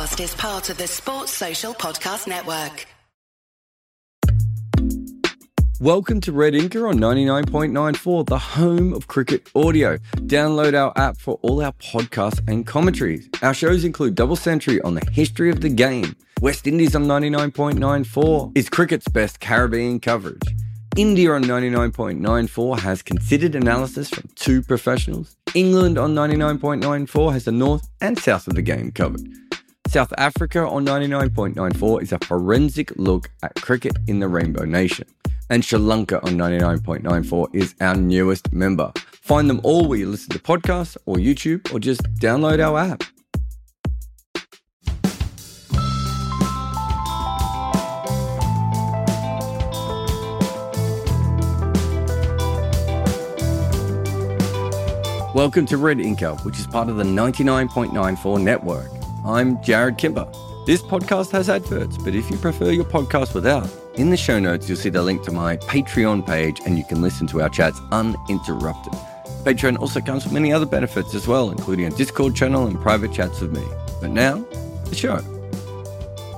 podcast is part of the Sports Social Podcast Network. Welcome to Red Inker on 99.94, the home of cricket audio. Download our app for all our podcasts and commentaries. Our shows include Double Century on the history of the game. West Indies on 99.94 is cricket's best Caribbean coverage. India on 99.94 has considered analysis from two professionals. England on 99.94 has the north and south of the game covered. South Africa on 99.94 is a forensic look at cricket in the Rainbow Nation. And Sri Lanka on 99.94 is our newest member. Find them all where you listen to podcasts or YouTube or just download our app. Welcome to Red Inker, which is part of the 99.94 network. I'm Jarrod Kimber. This podcast has adverts, but if you prefer your podcast without, in the show notes you'll see the link to my Patreon page and you can listen to our chats uninterrupted. Patreon also comes with many other benefits as well, including a Discord channel and private chats with me. But now, the show.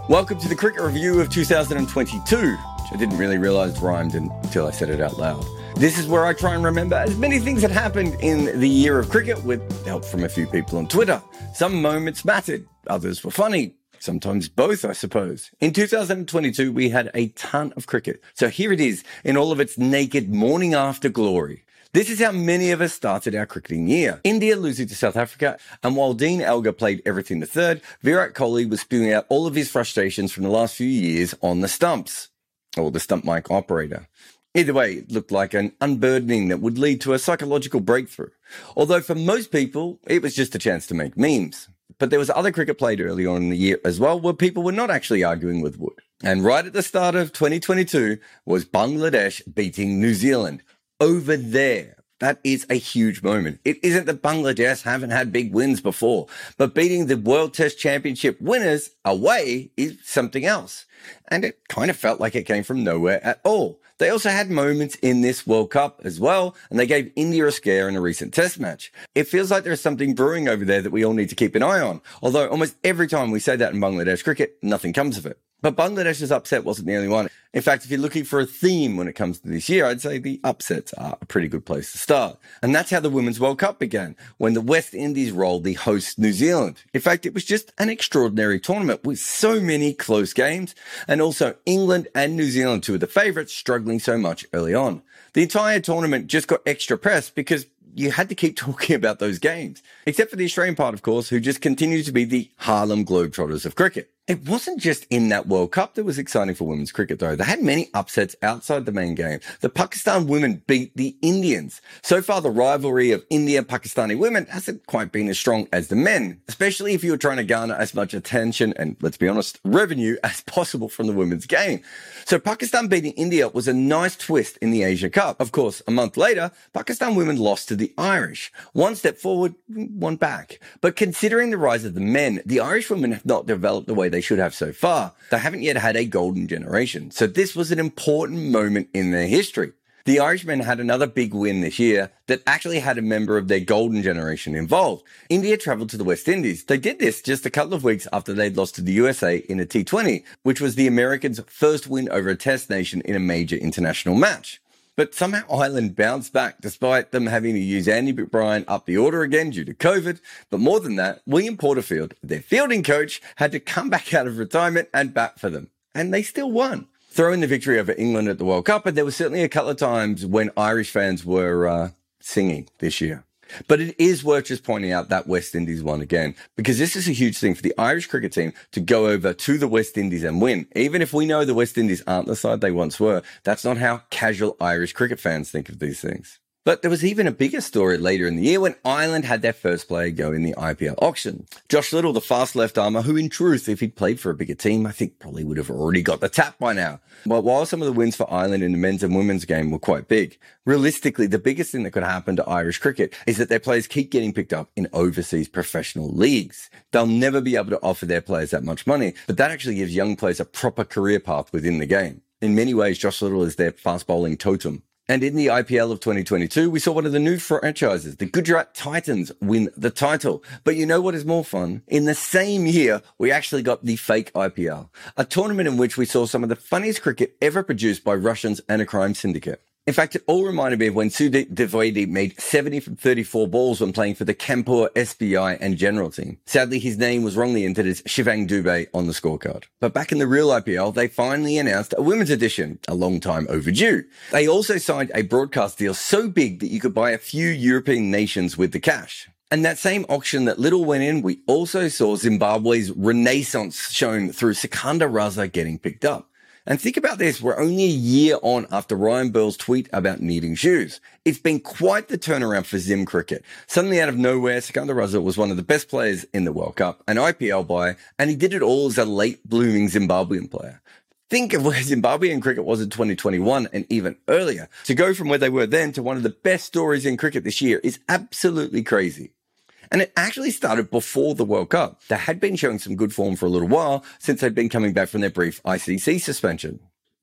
Welcome to the Cricket Review of 2022, which I didn't really realize rhymed until I said it out loud. This is where I try and remember as many things that happened in the year of cricket with help from a few people on Twitter. Some moments mattered, others were funny. Sometimes both, I suppose. In 2022, we had a ton of cricket. So here it is in all of its naked morning after glory. This is how many of us started our cricketing year. India losing to South Africa, and while Dean Elgar played everything the third, Virat Kohli was spewing out all of his frustrations from the last few years on the stumps, or the stump mic operator. Either way, it looked like an unburdening that would lead to a psychological breakthrough. Although for most people, it was just a chance to make memes. But there was other cricket played early on in the year as well where people were not actually arguing with Wood. And right at the start of 2022 was Bangladesh beating New Zealand over there. That is a huge moment. It isn't that Bangladesh haven't had big wins before, but beating the World Test Championship winners away is something else. And it kind of felt like it came from nowhere at all. They also had moments in this World Cup as well, and they gave India a scare in a recent test match. It feels like there's something brewing over there that we all need to keep an eye on. Although almost every time we say that in Bangladesh cricket, nothing comes of it. But Bangladesh's upset wasn't the only one. In fact, if you're looking for a theme when it comes to this year, I'd say the upsets are a pretty good place to start. And that's how the Women's World Cup began, when the West Indies rolled the host New Zealand. In fact, it was just an extraordinary tournament with so many close games, and also England and New Zealand, two of the favourites, struggling so much early on. The entire tournament just got extra press because you had to keep talking about those games, except for the Australian part, of course, who just continued to be the Harlem Globetrotters of cricket. It wasn't just in that World Cup that was exciting for women's cricket, though. They had many upsets outside the main game. The Pakistan women beat the Indians. So far, the rivalry of India Pakistani women hasn't quite been as strong as the men, especially if you were trying to garner as much attention and, let's be honest, revenue as possible from the women's game. So Pakistan beating India was a nice twist in the Asia Cup. Of course, a month later, Pakistan women lost to the Irish. One step forward, one back. But considering the rise of the men, the Irish women have not developed the way they should have so far. They haven't yet had a golden generation. So this was an important moment in their history. The Irishmen had another big win this year that actually had a member of their golden generation involved. India travelled to the West Indies. They did this just a couple of weeks after they'd lost to the USA in a T20, which was the Americans' first win over a test nation in a major international match. But somehow Ireland bounced back despite them having to use Andy McBrine up the order again due to COVID. But more than that, William Porterfield, their fielding coach, had to come back out of retirement and bat for them. And they still won. Throwing the victory over England at the World Cup, but there was certainly a couple of times when Irish fans were uh, singing this year. But it is worth just pointing out that West Indies won again, because this is a huge thing for the Irish cricket team to go over to the West Indies and win. Even if we know the West Indies aren't the side they once were, that's not how casual Irish cricket fans think of these things. But there was even a bigger story later in the year when Ireland had their first player go in the IPL auction. Josh Little, the fast left armer, who in truth, if he'd played for a bigger team, I think probably would have already got the tap by now. But while some of the wins for Ireland in the men's and women's game were quite big, realistically, the biggest thing that could happen to Irish cricket is that their players keep getting picked up in overseas professional leagues. They'll never be able to offer their players that much money, but that actually gives young players a proper career path within the game. In many ways, Josh Little is their fast bowling totem. And in the IPL of 2022, we saw one of the new franchises, the Gujarat Titans, win the title. But you know what is more fun? In the same year, we actually got the fake IPL, a tournament in which we saw some of the funniest cricket ever produced by Russians and a crime syndicate. In fact, it all reminded me of when Sudeep Dwivedi made 70 from 34 balls when playing for the Kanpur SBI and General team. Sadly, his name was wrongly entered as Shivang Dube on the scorecard. But back in the real IPL, they finally announced a women's edition, a long time overdue. They also signed a broadcast deal so big that you could buy a few European nations with the cash. And that same auction that Little went in, we also saw Zimbabwe's renaissance shown through Sikandar Raza getting picked up. And think about this. We're only a year on after Ryan Burl's tweet about needing shoes. It's been quite the turnaround for Zim cricket. Suddenly out of nowhere, Sikandar Raza was one of the best players in the World Cup, an IPL buyer, and he did it all as a late blooming Zimbabwean player. Think of where Zimbabwean cricket was in 2021 and even earlier. To go from where they were then to one of the best stories in cricket this year is absolutely crazy. And it actually started before the World Cup. They had been showing some good form for a little while since they'd been coming back from their brief ICC suspension.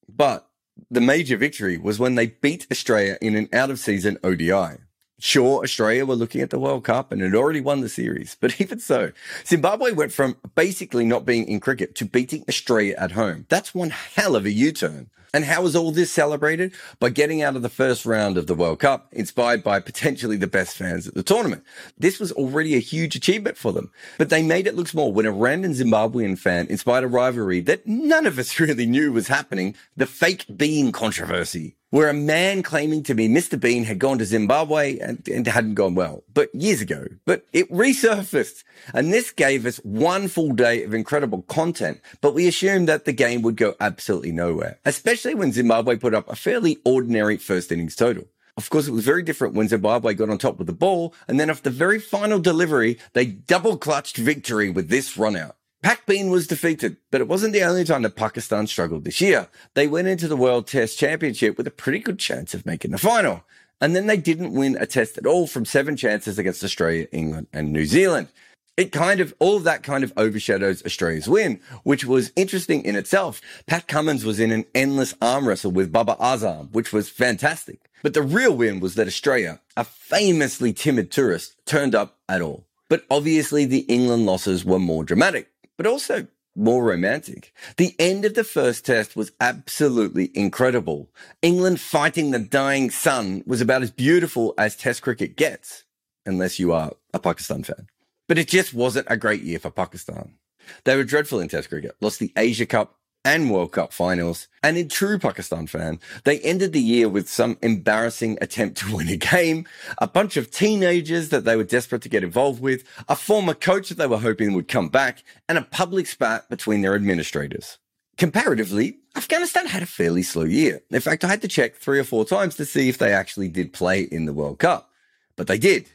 But the major victory was when they beat Australia in an out of season ODI. Sure, Australia were looking at the World Cup and had already won the series, but even so, Zimbabwe went from basically not being in cricket to beating Australia at home. That's one hell of a U-turn. And how was all this celebrated? By getting out of the first round of the World Cup, inspired by potentially the best fans at the tournament. This was already a huge achievement for them, but they made it look small when a random Zimbabwean fan inspired a rivalry that none of us really knew was happening, the fake bean controversy where a man claiming to be Mr. Bean had gone to Zimbabwe and, and, hadn't gone well, but years ago. But it resurfaced. And this gave us one full day of incredible content, but we assumed that the game would go absolutely nowhere, especially when Zimbabwe put up a fairly ordinary first innings total. Of course, it was very different when Zimbabwe got on top of the ball, and then after the very final delivery, they double clutched victory with this run out. Pak Bean was defeated, but it wasn't the only time that Pakistan struggled this year. They went into the World Test Championship with a pretty good chance of making the final. And then they didn't win a test at all from seven chances against Australia, England, and New Zealand. It kind of, all of that kind of overshadows Australia's win, which was interesting in itself. Pat Cummins was in an endless arm wrestle with Babar Azam, which was fantastic. But the real win was that Australia, a famously timid tourist, turned up at all. But obviously the England losses were more dramatic but also more romantic. The end of the first test was absolutely incredible. England fighting the dying sun was about as beautiful as test cricket gets, unless you are a Pakistan fan. But it just wasn't a great year for Pakistan. They were dreadful in test cricket, lost the Asia Cup and World Cup finals. And in true Pakistan fan, they ended the year with some embarrassing attempt to win a game, a bunch of teenagers that they were desperate to get involved with, a former coach that they were hoping would come back, and a public spat between their administrators. Comparatively, Afghanistan had a fairly slow year. In fact, I had to check three or four times to see if they actually did play in the World Cup. But they did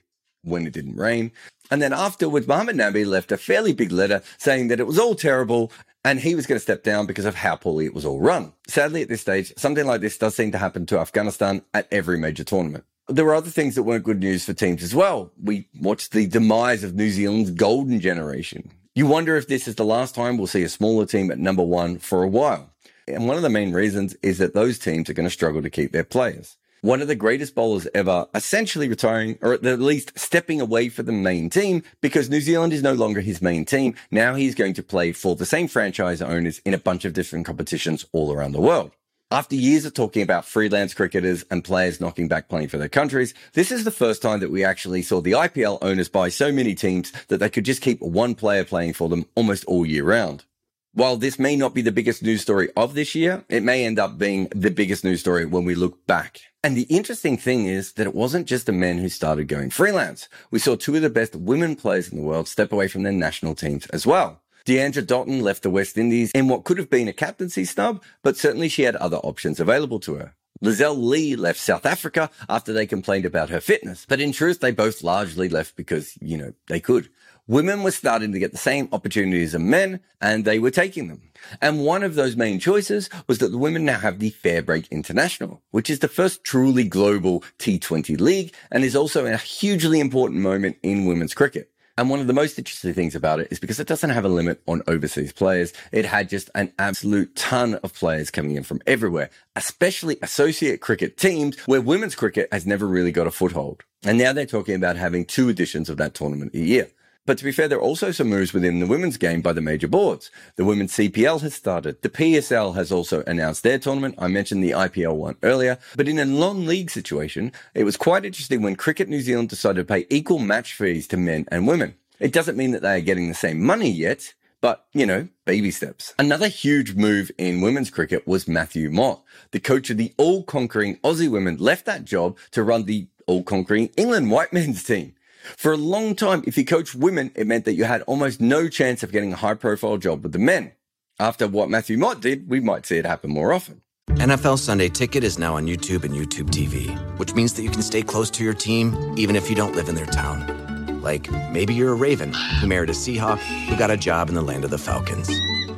when it didn't rain. And then afterwards, Mohammed Nabi left a fairly big letter saying that it was all terrible and he was going to step down because of how poorly it was all run. Sadly, at this stage, something like this does seem to happen to Afghanistan at every major tournament. There were other things that weren't good news for teams as well. We watched the demise of New Zealand's golden generation. You wonder if this is the last time we'll see a smaller team at number one for a while. And one of the main reasons is that those teams are going to struggle to keep their players one of the greatest bowlers ever, essentially retiring or at the least stepping away from the main team because New Zealand is no longer his main team. Now he's going to play for the same franchise owners in a bunch of different competitions all around the world. After years of talking about freelance cricketers and players knocking back playing for their countries, this is the first time that we actually saw the IPL owners buy so many teams that they could just keep one player playing for them almost all year round. While this may not be the biggest news story of this year, it may end up being the biggest news story when we look back. And the interesting thing is that it wasn't just the men who started going freelance. We saw two of the best women players in the world step away from their national teams as well. Deandra Dottin left the West Indies in what could have been a captaincy snub, but certainly she had other options available to her. Lizelle Lee left South Africa after they complained about her fitness, but in truth, they both largely left because, you know, they could women were starting to get the same opportunities as men and they were taking them. And one of those main choices was that the women now have the Fairbreak International, which is the first truly global T20 league and is also a hugely important moment in women's cricket. And one of the most interesting things about it is because it doesn't have a limit on overseas players, it had just an absolute ton of players coming in from everywhere, especially associate cricket teams where women's cricket has never really got a foothold. And now they're talking about having two editions of that tournament a year. But to be fair, there are also some moves within the women's game by the major boards. The women's CPL has started. The PSL has also announced their tournament. I mentioned the IPL one earlier. But in a non-league situation, it was quite interesting when Cricket New Zealand decided to pay equal match fees to men and women. It doesn't mean that they are getting the same money yet, but, you know, baby steps. Another huge move in women's cricket was Matthew Mott. The coach of the all-conquering Aussie women left that job to run the all-conquering England white men's team. For a long time, if you coached women, it meant that you had almost no chance of getting a high profile job with the men. After what Matthew Mott did, we might see it happen more often. NFL Sunday Ticket is now on YouTube and YouTube TV, which means that you can stay close to your team even if you don't live in their town. Like maybe you're a Raven who married a Seahawk who got a job in the land of the Falcons.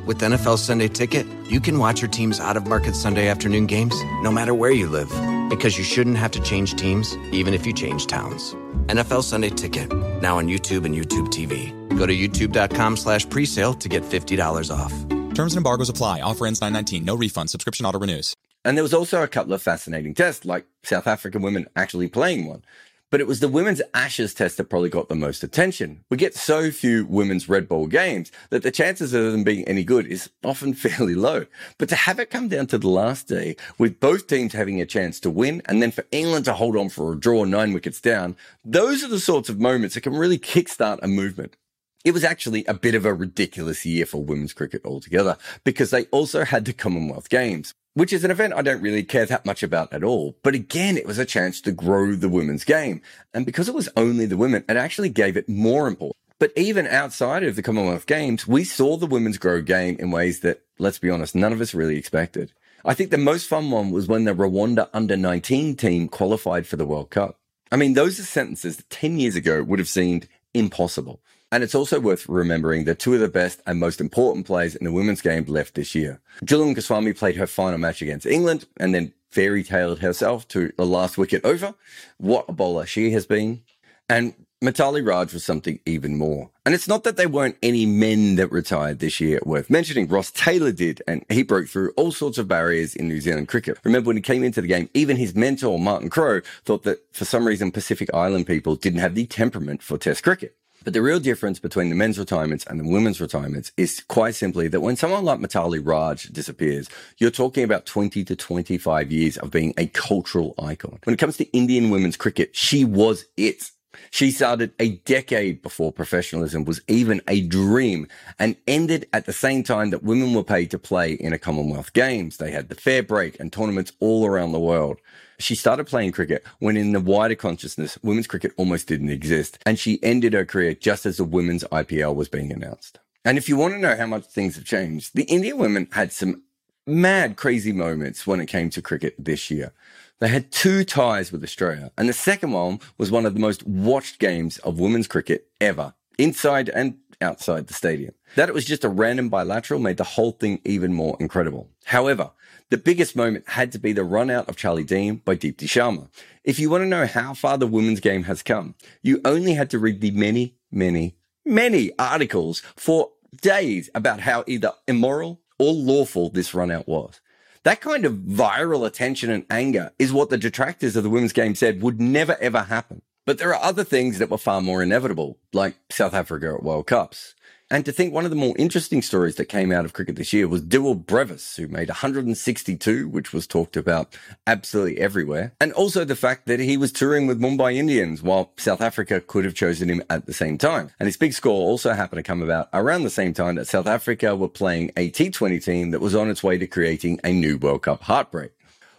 With NFL Sunday Ticket, you can watch your team's out of market Sunday afternoon games no matter where you live because you shouldn't have to change teams even if you change towns. NFL Sunday Ticket, now on YouTube and YouTube TV. Go to youtube.com slash presale to get $50 off. Terms and embargoes apply. Offer ends 919. No refund. Subscription auto renews. And there was also a couple of fascinating tests, like South African women actually playing one. But it was the women's Ashes test that probably got the most attention. We get so few women's Red Ball games that the chances of them being any good is often fairly low. But to have it come down to the last day with both teams having a chance to win and then for England to hold on for a draw nine wickets down, those are the sorts of moments that can really kickstart a movement. It was actually a bit of a ridiculous year for women's cricket altogether because they also had the Commonwealth Games, which is an event I don't really care that much about at all. But again, it was a chance to grow the women's game. And because it was only the women, it actually gave it more importance. But even outside of the Commonwealth Games, we saw the women's grow game in ways that, let's be honest, none of us really expected. I think the most fun one was when the Rwanda under 19 team qualified for the World Cup. I mean, those are sentences that 10 years ago would have seemed impossible. And it's also worth remembering that two of the best and most important players in the women's game left this year. Jhulan Goswami played her final match against England and then fairy tailed herself to the last wicket over. What a bowler she has been. And Mithali Raj was something even more. And it's not that there weren't any men that retired this year worth mentioning. Ross Taylor did, and he broke through all sorts of barriers in New Zealand cricket. Remember when he came into the game, even his mentor, Martin Crowe, thought that for some reason Pacific Island people didn't have the temperament for test cricket. But the real difference between the men's retirements and the women's retirements is quite simply that when someone like Mithali Raj disappears, you're talking about 20 to 25 years of being a cultural icon. When it comes to Indian women's cricket, she was it. She started a decade before professionalism was even a dream and ended at the same time that women were paid to play in a Commonwealth Games. They had the fair break and tournaments all around the world. She started playing cricket when in the wider consciousness, women's cricket almost didn't exist. And she ended her career just as the women's IPL was being announced. And if you want to know how much things have changed, the Indian women had some mad, crazy moments when it came to cricket this year. They had two ties with Australia, and the second one was one of the most watched games of women's cricket ever, inside and outside the stadium. That it was just a random bilateral made the whole thing even more incredible. However, the biggest moment had to be the run out of Charlie Dean by Deepti Sharma. If you want to know how far the women's game has come, you only had to read the many, many, many articles for days about how either immoral or lawful this run out was. That kind of viral attention and anger is what the detractors of the women's game said would never ever happen. But there are other things that were far more inevitable, like South Africa at World Cups. And to think one of the more interesting stories that came out of cricket this year was Dewald Brevis, who made 162, which was talked about absolutely everywhere. And also the fact that he was touring with Mumbai Indians while South Africa could have chosen him at the same time. And his big score also happened to come about around the same time that South Africa were playing a T20 team that was on its way to creating a new World Cup heartbreak.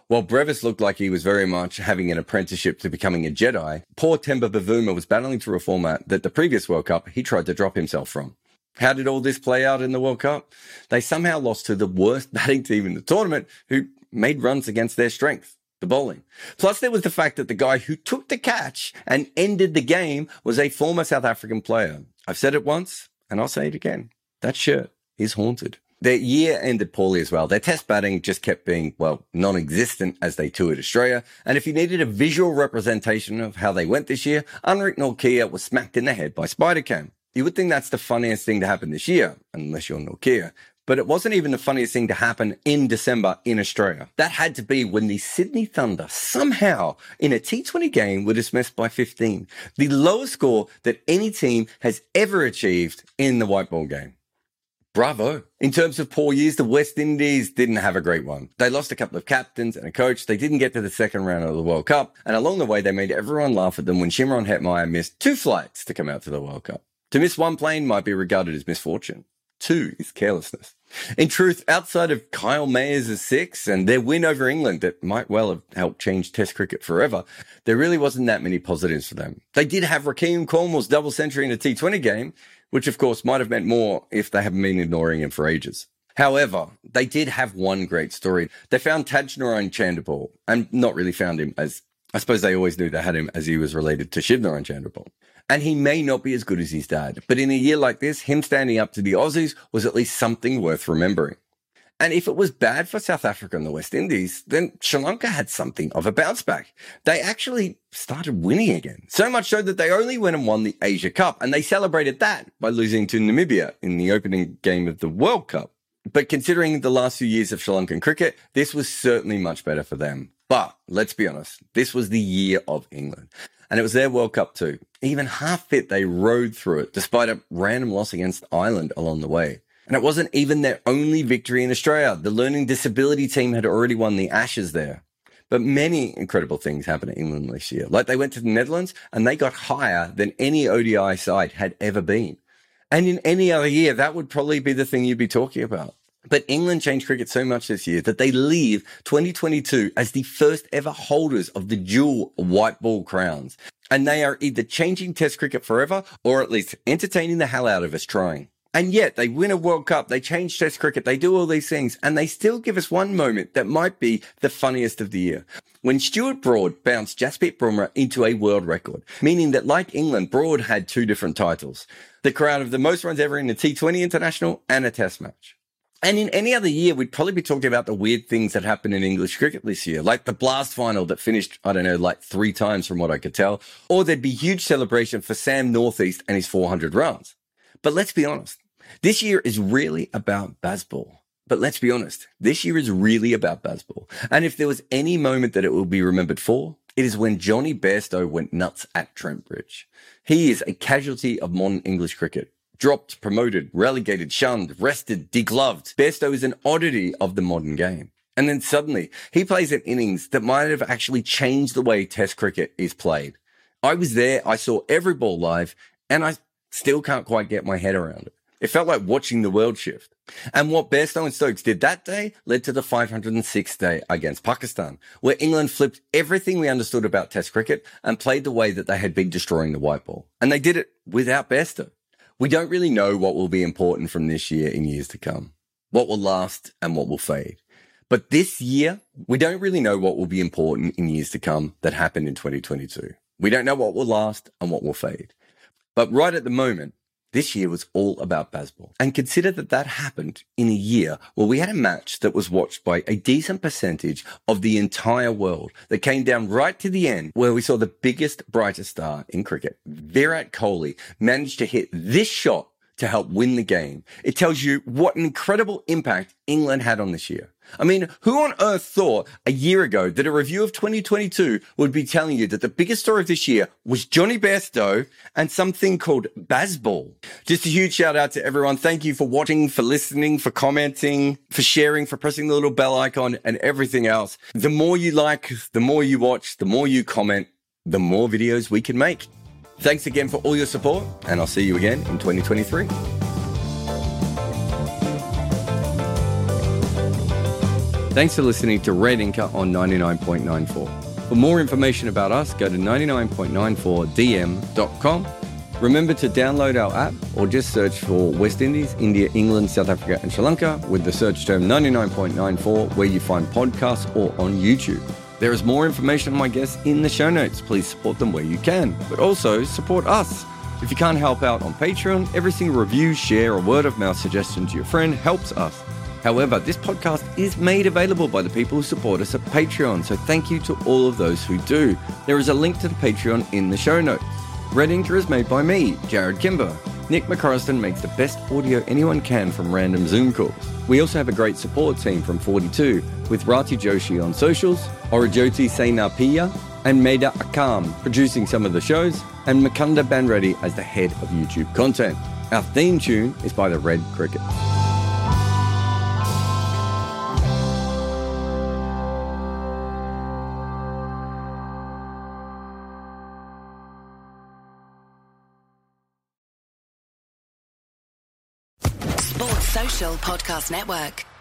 While Brevis looked like he was very much having an apprenticeship to becoming a Jedi, poor Temba Bavuma was battling through a format that the previous World Cup he tried to drop himself from. How did all this play out in the World Cup? They somehow lost to the worst batting team in the tournament who made runs against their strength, the bowling. Plus, there was the fact that the guy who took the catch and ended the game was a former South African player. I've said it once and I'll say it again. That shirt is haunted. Their year ended poorly as well. Their test batting just kept being, well, non-existent as they toured Australia. And if you needed a visual representation of how they went this year, Anrich Nortje was smacked in the head by Spider-Cam. You would think that's the funniest thing to happen this year, unless you're Nortje. But it wasn't even the funniest thing to happen in December in Australia. That had to be when the Sydney Thunder somehow in a T20 game were dismissed by 15, the lowest score that any team has ever achieved in the white ball game. Bravo. In terms of poor years, the West Indies didn't have a great one. They lost a couple of captains and a coach. They didn't get to the second round of the World Cup. And along the way, they made everyone laugh at them when Shimron Hetmyer missed two flights to come out to the World Cup. To miss one plane might be regarded as misfortune. Two is carelessness. In truth, outside of Kyle Mayers' six and their win over England that might well have helped change Test cricket forever, there really wasn't that many positives for them. They did have Rahkeem Cornwall's double century in a T20 game, which of course might have meant more if they hadn't been ignoring him for ages. However, they did have one great story. They found Tagenarine Chanderpaul and not really found him as I suppose they always knew they had him as he was related to Shivnarine Chanderpaul. And he may not be as good as his dad, but in a year like this, him standing up to the Aussies was at least something worth remembering. And if it was bad for South Africa and the West Indies, then Sri Lanka had something of a bounce back. They actually started winning again. So much so that they only went and won the Asia Cup and they celebrated that by losing to Namibia in the opening game of the World Cup. But considering the last few years of Sri Lankan cricket, this was certainly much better for them. But let's be honest, this was the year of England. And it was their World Cup too. Even half fit, they rode through it despite a random loss against Ireland along the way. And it wasn't even their only victory in Australia. The learning disability team had already won the Ashes there. But many incredible things happened in England this year. Like they went to the Netherlands and they got higher than any ODI side had ever been. And in any other year, that would probably be the thing you'd be talking about. But England changed cricket so much this year that they leave 2022 as the first ever holders of the dual white ball crowns. And they are either changing test cricket forever or at least entertaining the hell out of us trying. And yet they win a World Cup, they change test cricket, they do all these things, and they still give us one moment that might be the funniest of the year. When Stuart Broad bounced Jasprit Bumrah into a world record, meaning that like England, Broad had two different titles. The crown of the most runs ever in a T20 international and a test match. And in any other year, we'd probably be talking about the weird things that happened in English cricket this year, like the blast final that finished, I don't know, like three times from what I could tell, or there'd be huge celebration for Sam Northeast and his 400 runs. But let's be honest, this year is really about Bazball. But let's be honest, this year is really about Bazball. And if there was any moment that it will be remembered for, it is when Jonny Bairstow went nuts at Trent Bridge. He is a casualty of modern English cricket dropped, promoted, relegated, shunned, rested, degloved. Bairstow is an oddity of the modern game. And then suddenly he plays an innings that might have actually changed the way test cricket is played. I was there. I saw every ball live and I still can't quite get my head around it. It felt like watching the world shift. And what Bairstow and Stokes did that day led to the 506th day against Pakistan, where England flipped everything we understood about test cricket and played the way that they had been destroying the white ball. And they did it without Bairstow. We don't really know what will be important from this year in years to come, what will last and what will fade. But this year, we don't really know what will be important in years to come that happened in 2022. We don't know what will last and what will fade. But right at the moment, this year was all about Bazball. And consider that that happened in a year where we had a match that was watched by a decent percentage of the entire world that came down right to the end where we saw the biggest, brightest star in cricket. Virat Kohli managed to hit this shot to help win the game. It tells you what an incredible impact England had on this year. I mean, who on earth thought a year ago that a review of 2022 would be telling you that the biggest story of this year was Jonny Bairstow and something called Bazball? Just a huge shout out to everyone. Thank you for watching, for listening, for commenting, for sharing, for pressing the little bell icon and everything else. The more you like, the more you watch, the more you comment, the more videos we can make. Thanks again for all your support, and I'll see you again in 2023. Thanks for listening to Red Inker on 99.94. For more information about us, go to 99.94dm.com. Remember to download our app or just search for West Indies, India, England, South Africa, and Sri Lanka with the search term 99.94 where you find podcasts or on YouTube. There is more information on my guests in the show notes. Please support them where you can, but also support us. If you can't help out on Patreon, every single review, share, or word of mouth suggestion to your friend helps us. However, this podcast is made available by the people who support us at Patreon, so thank you to all of those who do. There is a link to the Patreon in the show notes. Red Inker is made by me, Jarrod Kimber. Nick McCorriston makes the best audio anyone can from random Zoom calls. We also have a great support team from 42 with Rati Joshi on socials, Aurojyoti Senapati, and Maida Akam producing some of the shows, and Mukunda Bandreddi as the head of YouTube content. Our theme tune is by the Red Cricket. Podcast Network.